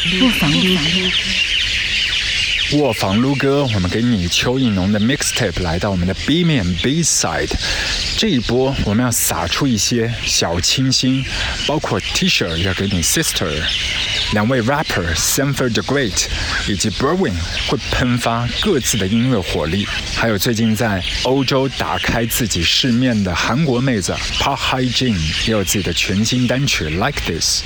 卧房撸哥卧房撸哥，我们给你邱意浓的 mixtape 来到我们的 B 面 B side。这一波我们要撒出一些小清新，包括 T 恤要给你 Sister，两位 rapper Sanford the Great 以及 Berwin 会喷发各自的音乐火力，还有最近在欧洲打开自己世面的韩国妹子 Park Hye Jin 也有自己的全新单曲 Like This。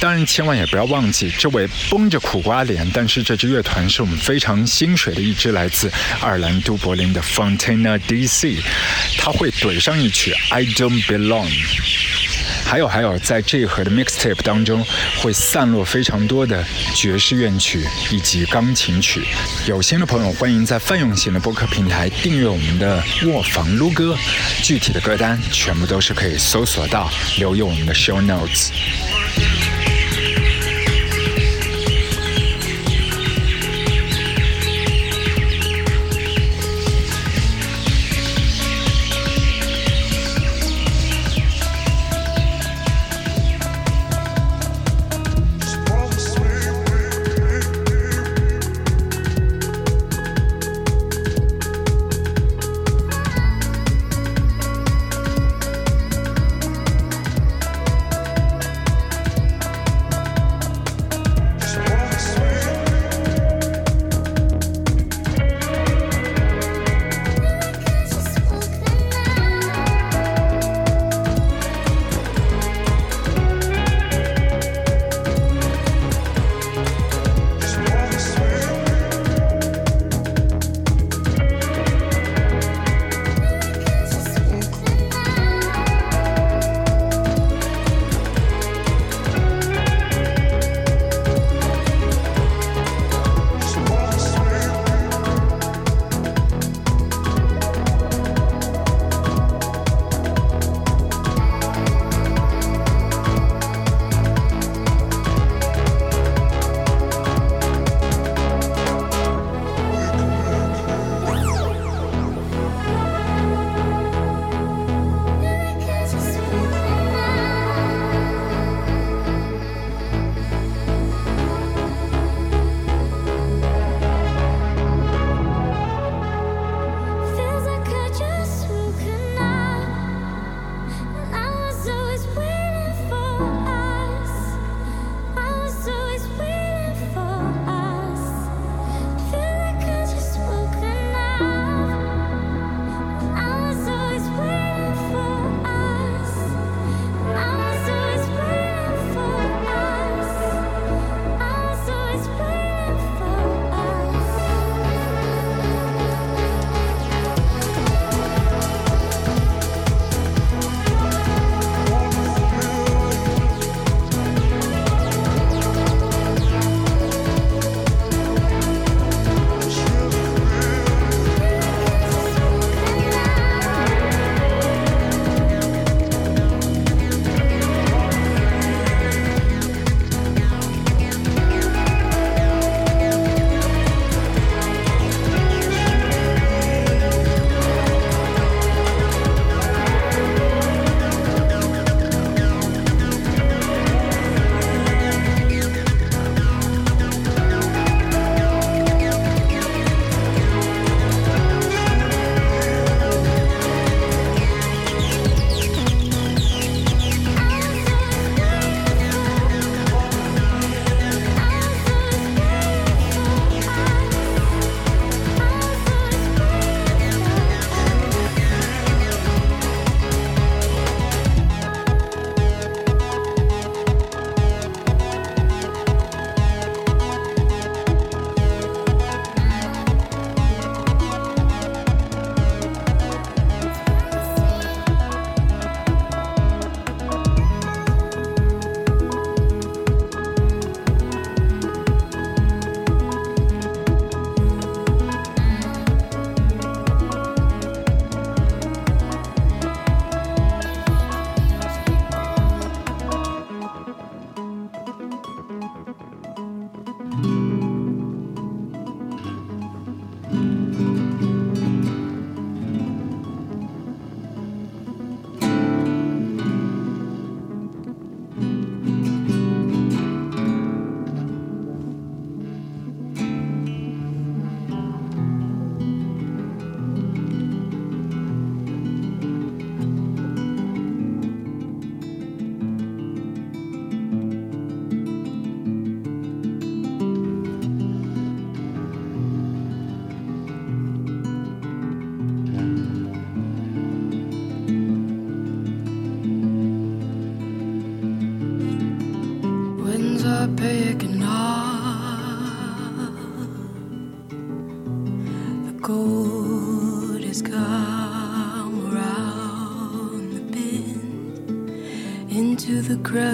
当然，千万也不要忘记这位绷着苦瓜脸，但是这支乐团是我们非常心水的一支来自爱尔兰都柏林的 Fontana DC，他会怼上。一曲 I Don't Belong，还有还有，在这一盒的 mixtape 当中会散落非常多的爵士乐曲以及钢琴曲。有心的朋友欢迎在泛用型的播客平台订阅我们的卧房撸歌，具体的歌单全部都是可以搜索到，留意我们的 show notes。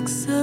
So.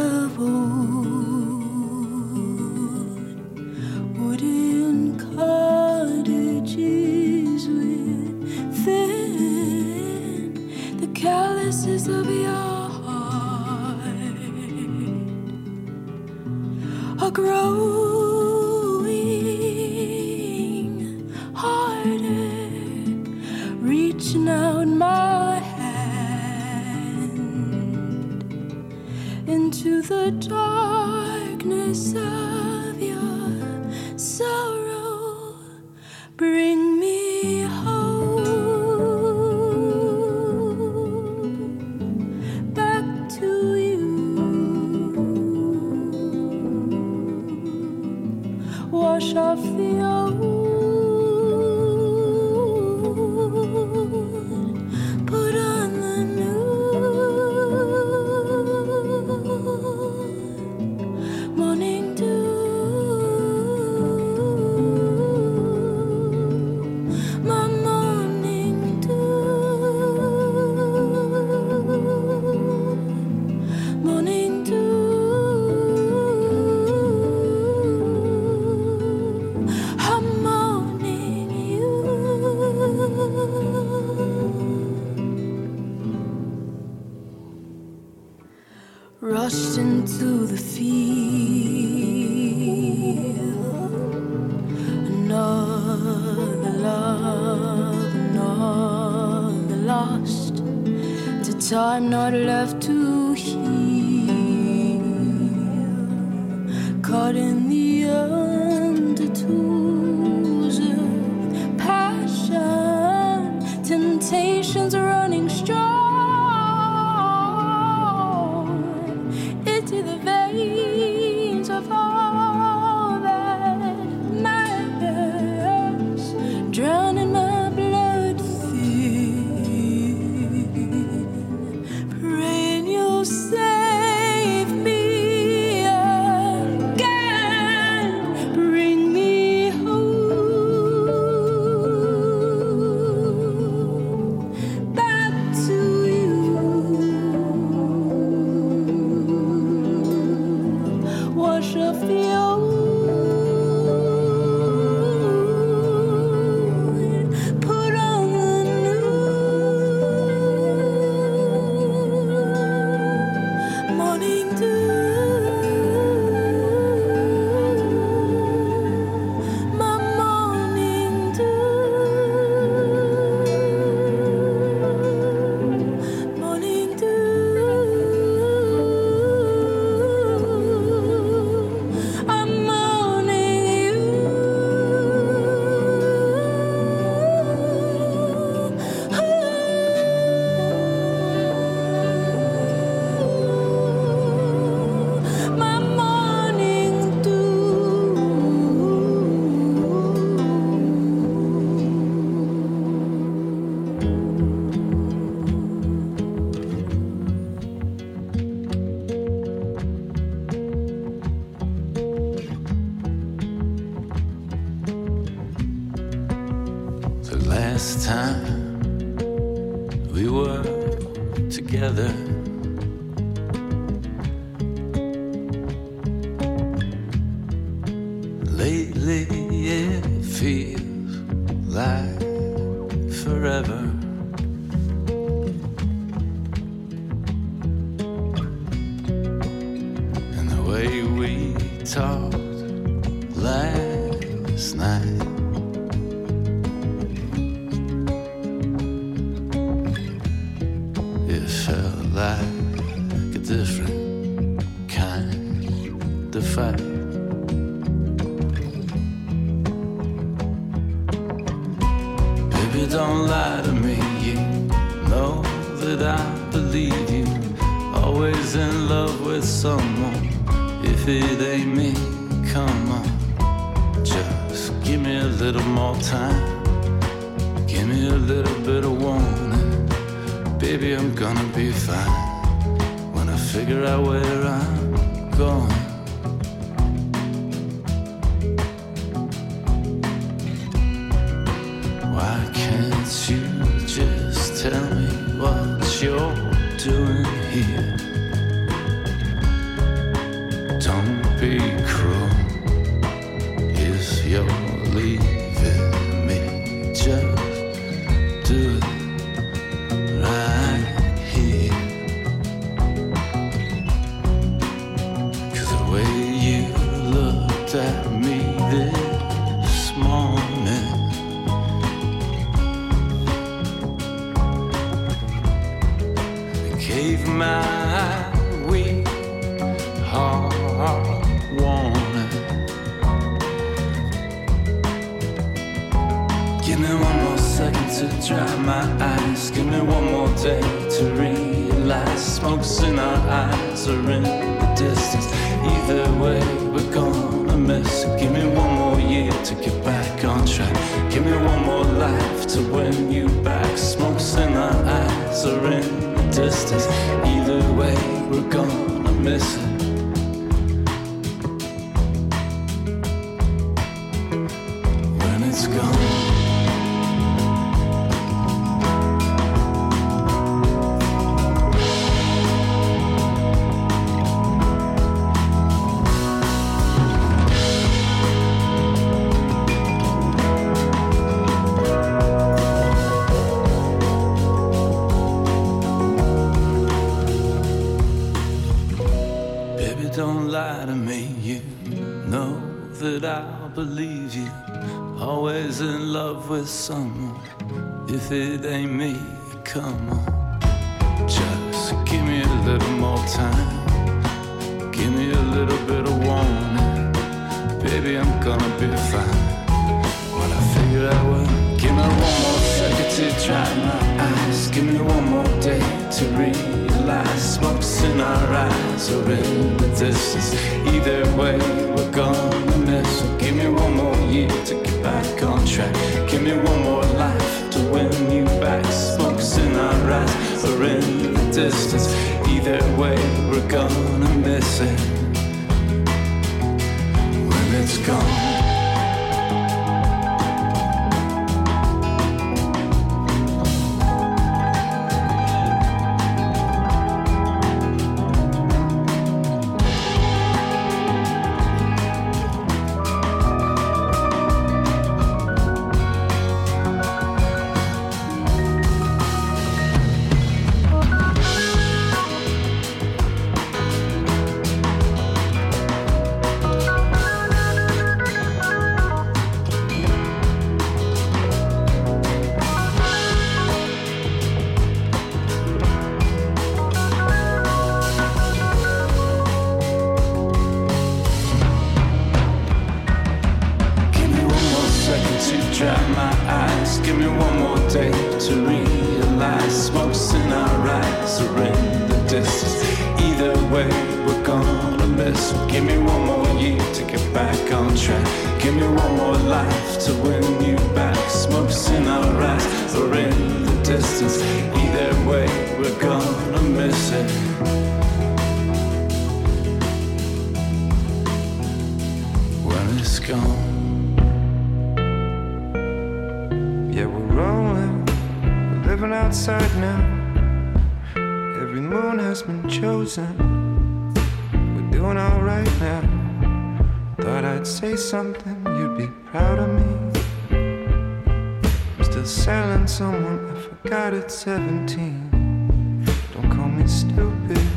rushed into the field. Another love, another lost. To time not left to baby, I'm gonna be fine. When I figure out what, give me one more second to dry my eyes. Give me one more day to realize what's in our eyes or in the distance. Either way, we're gonna miss. So give me one more year to get back on track. Give me one more life to win you back. Smoke's in our eyes or in the distance. Either way, we're gonna miss it it's gone. is gone. Yeah, we're rolling, we're living outside now. Every moon has been chosen. We're doing alright now. Thought I'd say something, you'd be proud of me. I'm still selling someone, I forgot at 17. Don't call me stupid.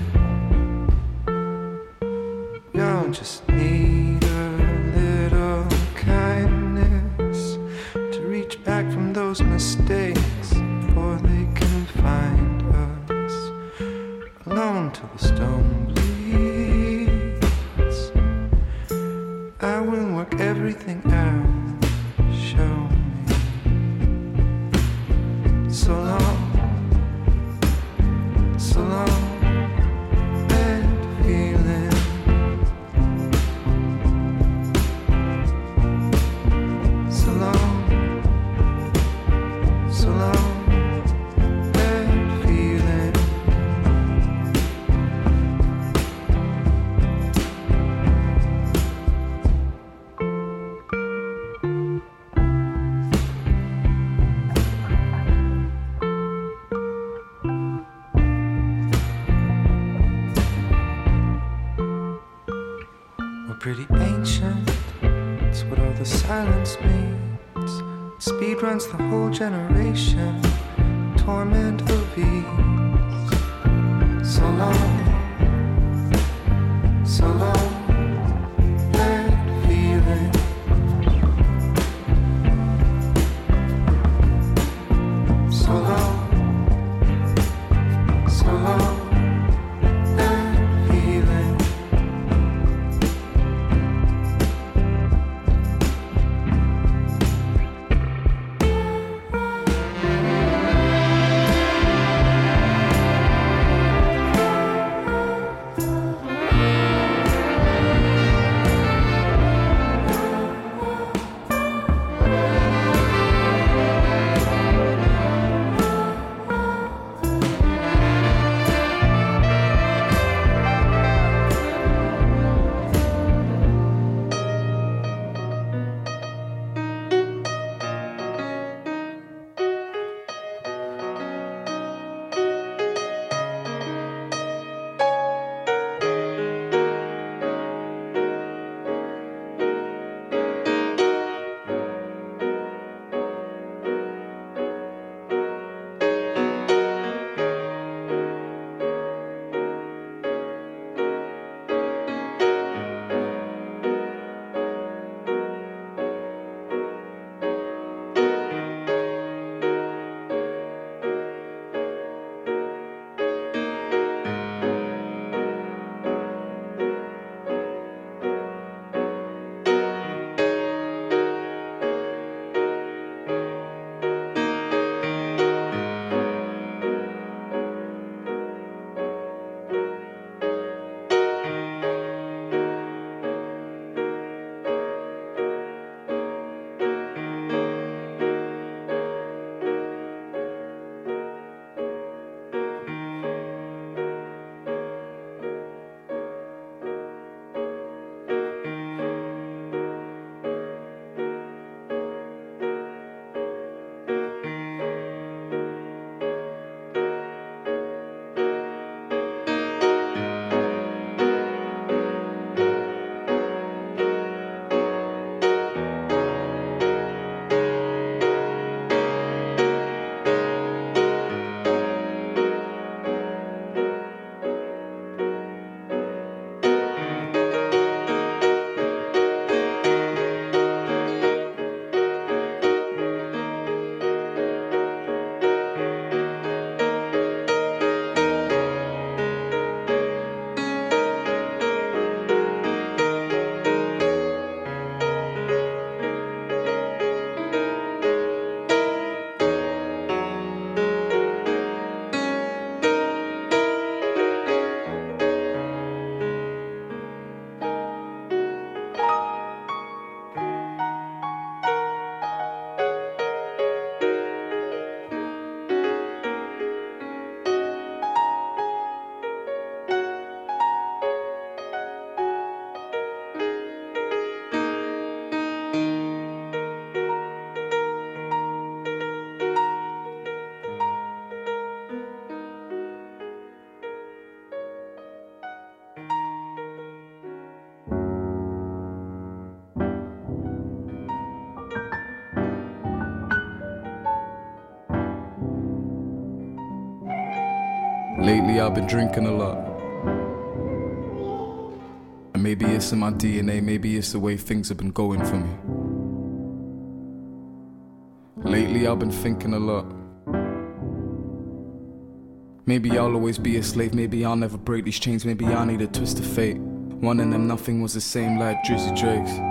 Lately, I've been drinking a lot. And maybe it's in my DNA, maybe it's the way things have been going for me. Lately, I've been thinking a lot. Maybe I'll always be a slave, maybe I'll never break these chains, maybe I need a twist of fate. One in them, nothing was the same like Drizzy Drake's.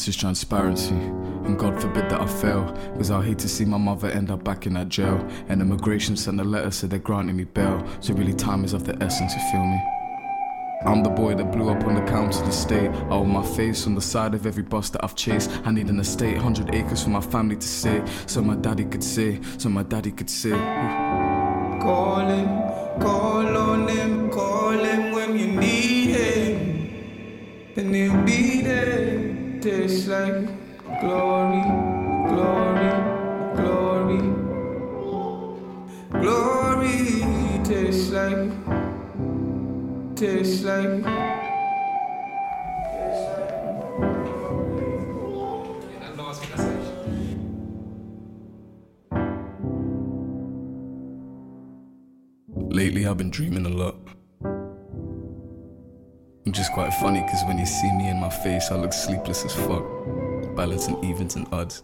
This is transparency. And God forbid that I fail. Cause I'll hate to see my mother end up back in that jail. And immigration sent a letter, said they're granting me bail. So really, time is of the essence, you feel me? I'm the boy that blew up on the couch of the state. I owe my face on the side of every bus that I've chased. I need an estate, 100 acres for my family to say. So my daddy could say, so my daddy could say. Call him, call on him, call him when you need him. And he'll be there. Tastes like glory, glory, glory. glory. Tastes like, tastes like. Lately, I've been dreaming a lot. Which is quite funny because when you see me in my face, I look sleepless as fuck. Balancing evens and odds.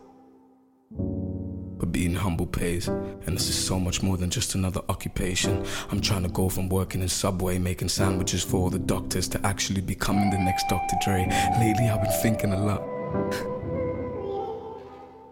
But being humble pays, and this is so much more than just another occupation. I'm trying to go from working in Subway, making sandwiches for all the doctors, to actually becoming the next Dr. Dre. Lately, I've been thinking a lot.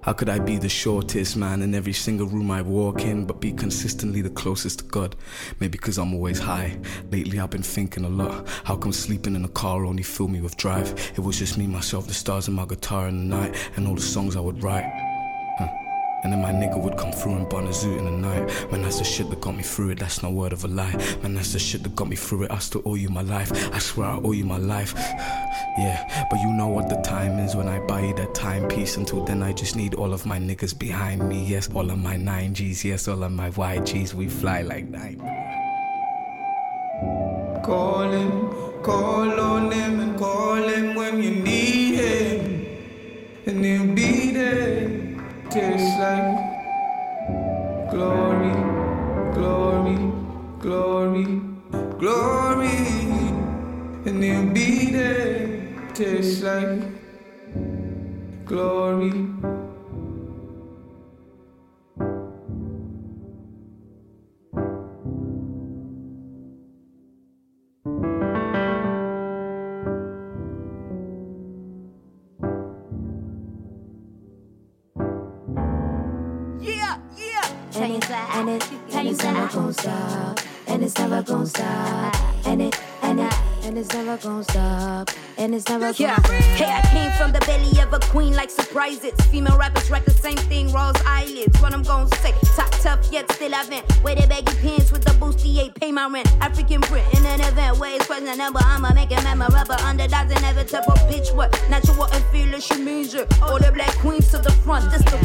How could I be the shortest man in every single room I walk in, but be consistently the closest to God? Maybe because I'm always high. Lately, I've been thinking a lot. How come sleeping in a car only filled me with drive? It was just me, myself, the stars, and my guitar in the night, and all the songs I would write. And then my nigga would come through and burn a zoo in the night. Man, that's the shit that got me through it, that's no word of a lie. Man, that's the shit that got me through it, I still owe you my life. I swear I owe you my life. Yeah, but you know what the time is when I buy you that timepiece. Until then, I just need all of my niggas behind me. Yes, all of my 9Gs, yes, all of my YGs. We fly like nine. Call him, call on him, and call him when you need him, and he'll be there. Tastes like glory, glory, glory, glory, and he'll be there. Tastes like glory. Gonna stop, and it's never gonna stop, and it's never gonna Yeah, stop. hey, I came from the belly of a queen like surprises. Female rappers write the same thing, rose eyelids. What I'm gonna say, top tough yet still haven't. Wear the baggy pants with the bustier, pay my rent. African print in an event where it's questionable. I'ma make it memorable. Underdogs inevitable, bitch. What natural and fearless, she means it. All the black queens to the front, this the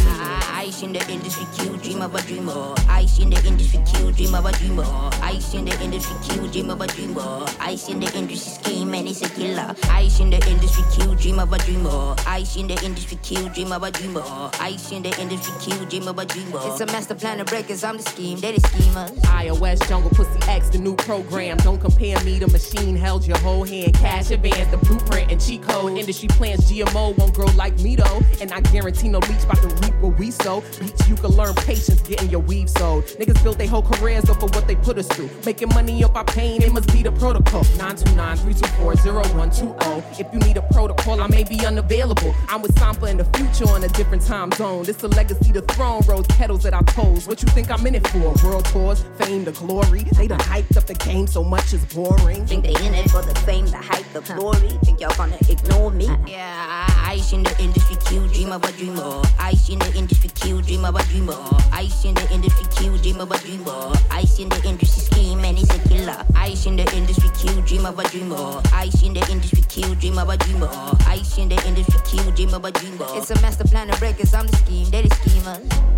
Ice in the industry, Q, dream of a dreamer. Ice in the industry, Q, dream of a dreamer. Ice in the industry, Q, dream of a dreamer. Ice in the industry, scheme, and it's a killer. Ice in the industry, Q, dream of a dreamer. Ice in the industry, Q, dream of a dreamer. Ice in the industry, Q, dream of a dreamer. It's a master plan of breakers, I'm the scheme, they the schemers. iOS Junglepussy X, the new program. Don't compare me to machine, held your whole hand. Cash advance, the blueprint and cheat code. Industry plans, GMO won't grow like me though. And I guarantee no leech about to reap what we sow. Beats you can learn patience, getting your weave sold. Niggas built their whole careers off of what they put us through. Making money off our pain, it must be the protocol. 929 324 0120. If you need a protocol, I may be unavailable. I'm with Sampa in the future on a different time zone. This a legacy to throne, rose petals at our toes. What you think I'm in it for? World tours, fame, the glory. They done hyped up the game so much it's boring. Think they in it for the fame, the hype, the glory. Think y'all gonna ignore me? Yeah, I, ice in the industry, Q, dream of a dreamer. Ice in the industry, Q, dream of a dreamer. Ice in the industry, Q, dream of a dreamer. Ice in the industry, scheme, and it's a killer. Ice in the industry, Q, dream of a dreamer. Ice in the industry, Q, dream of a dreamer. Ice in the industry, Q, dream of a dreamer. It's a master plan of breakers, I'm the scheme, they the schemers.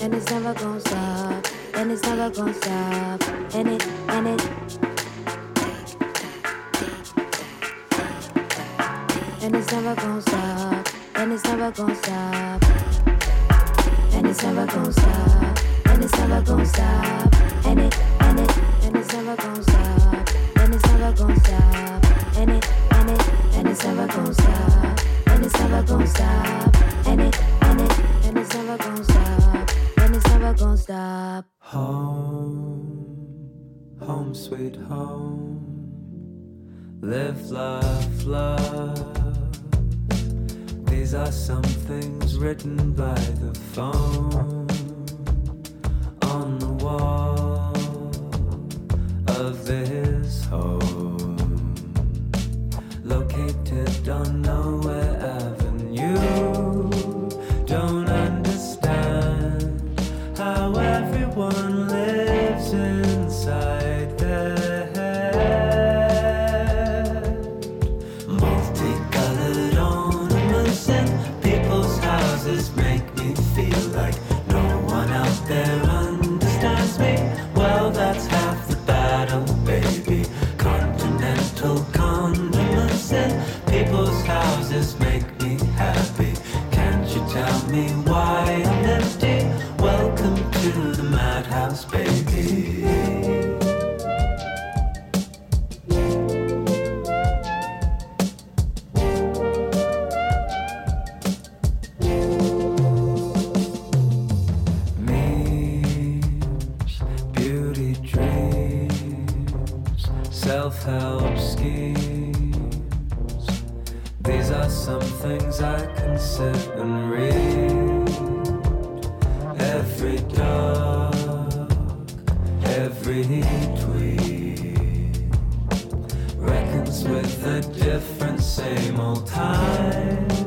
and it's never gonna stop, and it's never gonna stop, and it, and it, and it's never gonna stop, and it's never gonna stop, and it's never gonna stop, and it's never gonna stop, and it, and it, and it's never gonna stop, and it's never gonna stop, and it, and it, and it's never gonna stop, and it's never gonna stop, and it, and it, and it's never gonna stop, and it's never gonna stop. Home, home sweet home. Live, laugh, a different same old time.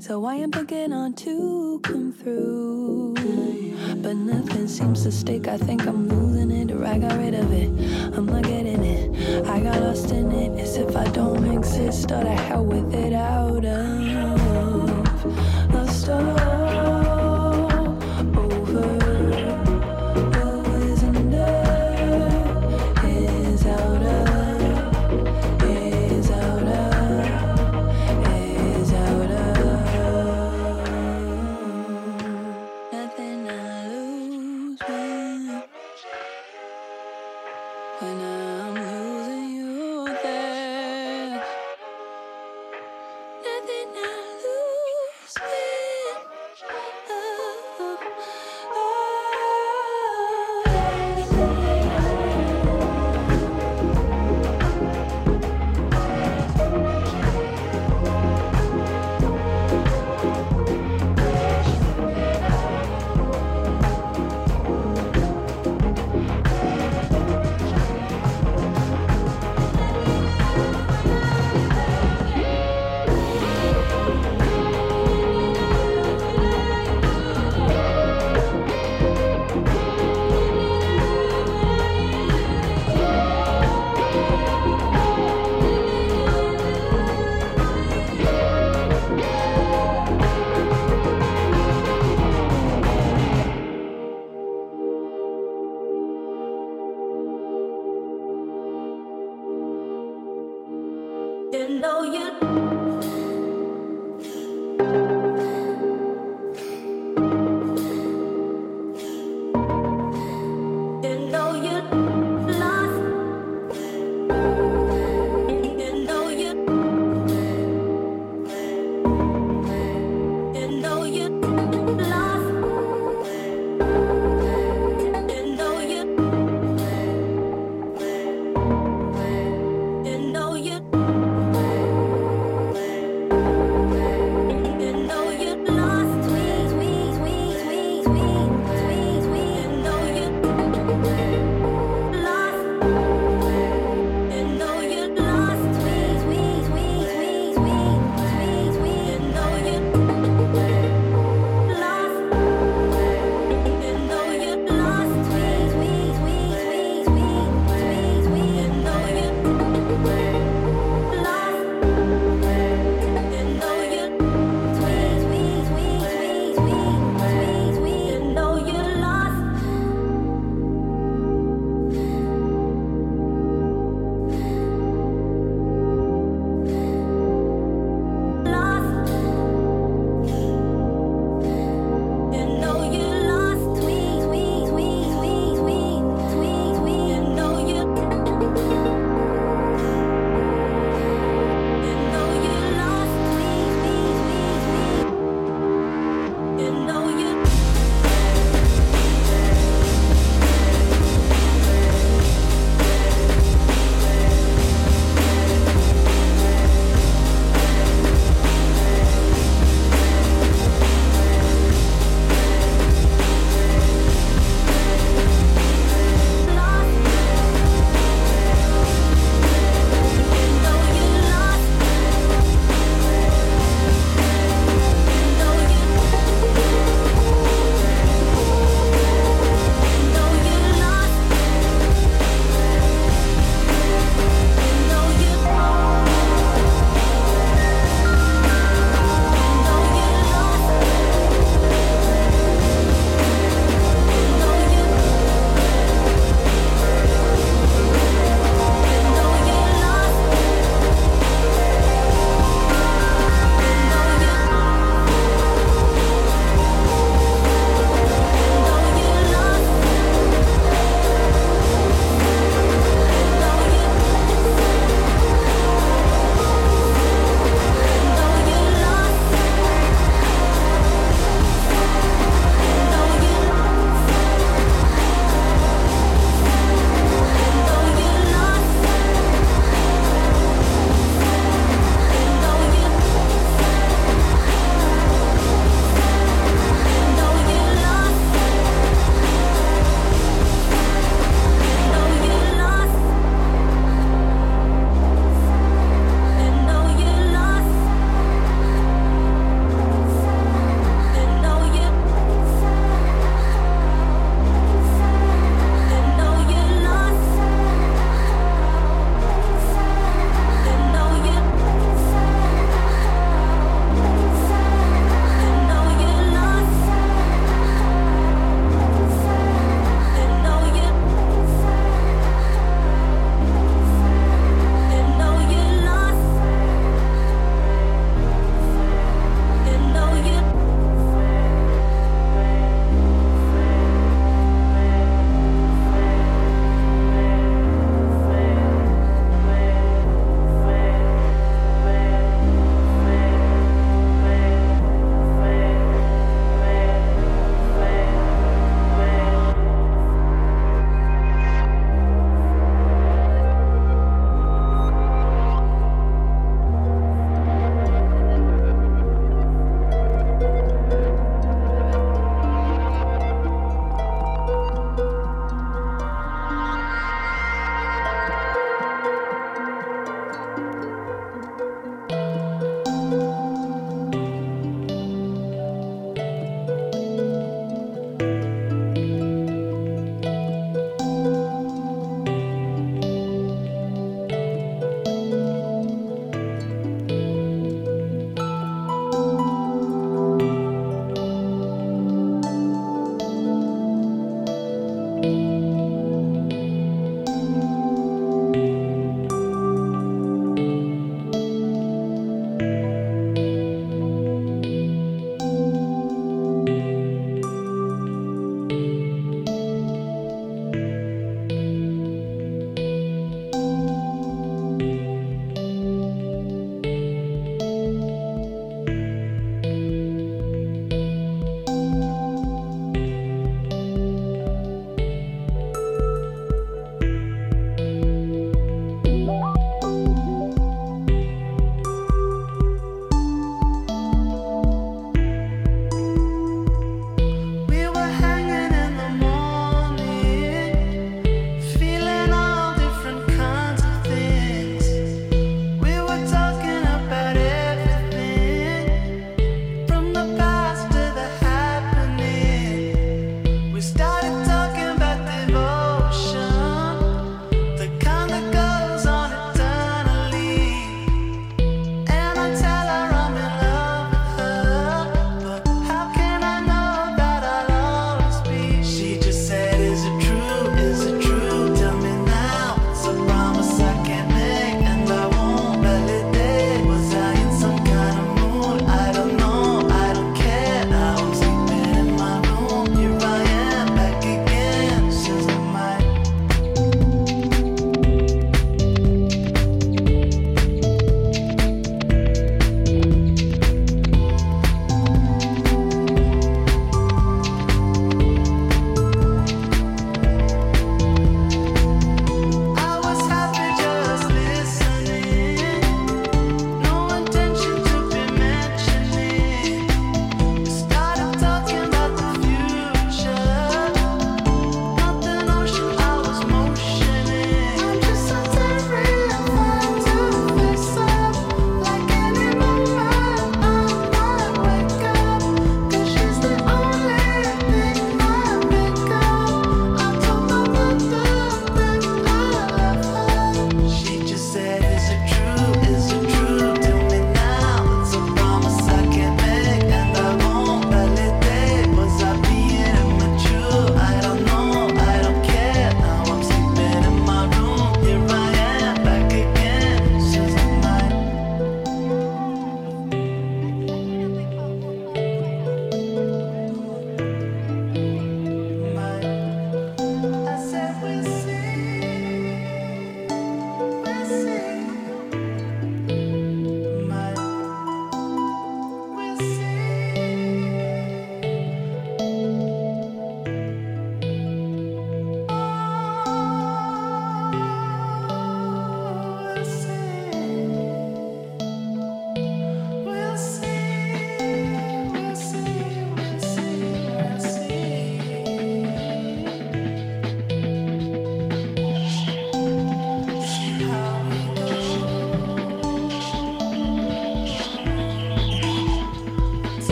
So I am begging on to come through. But nothing seems to stick, I think I'm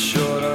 should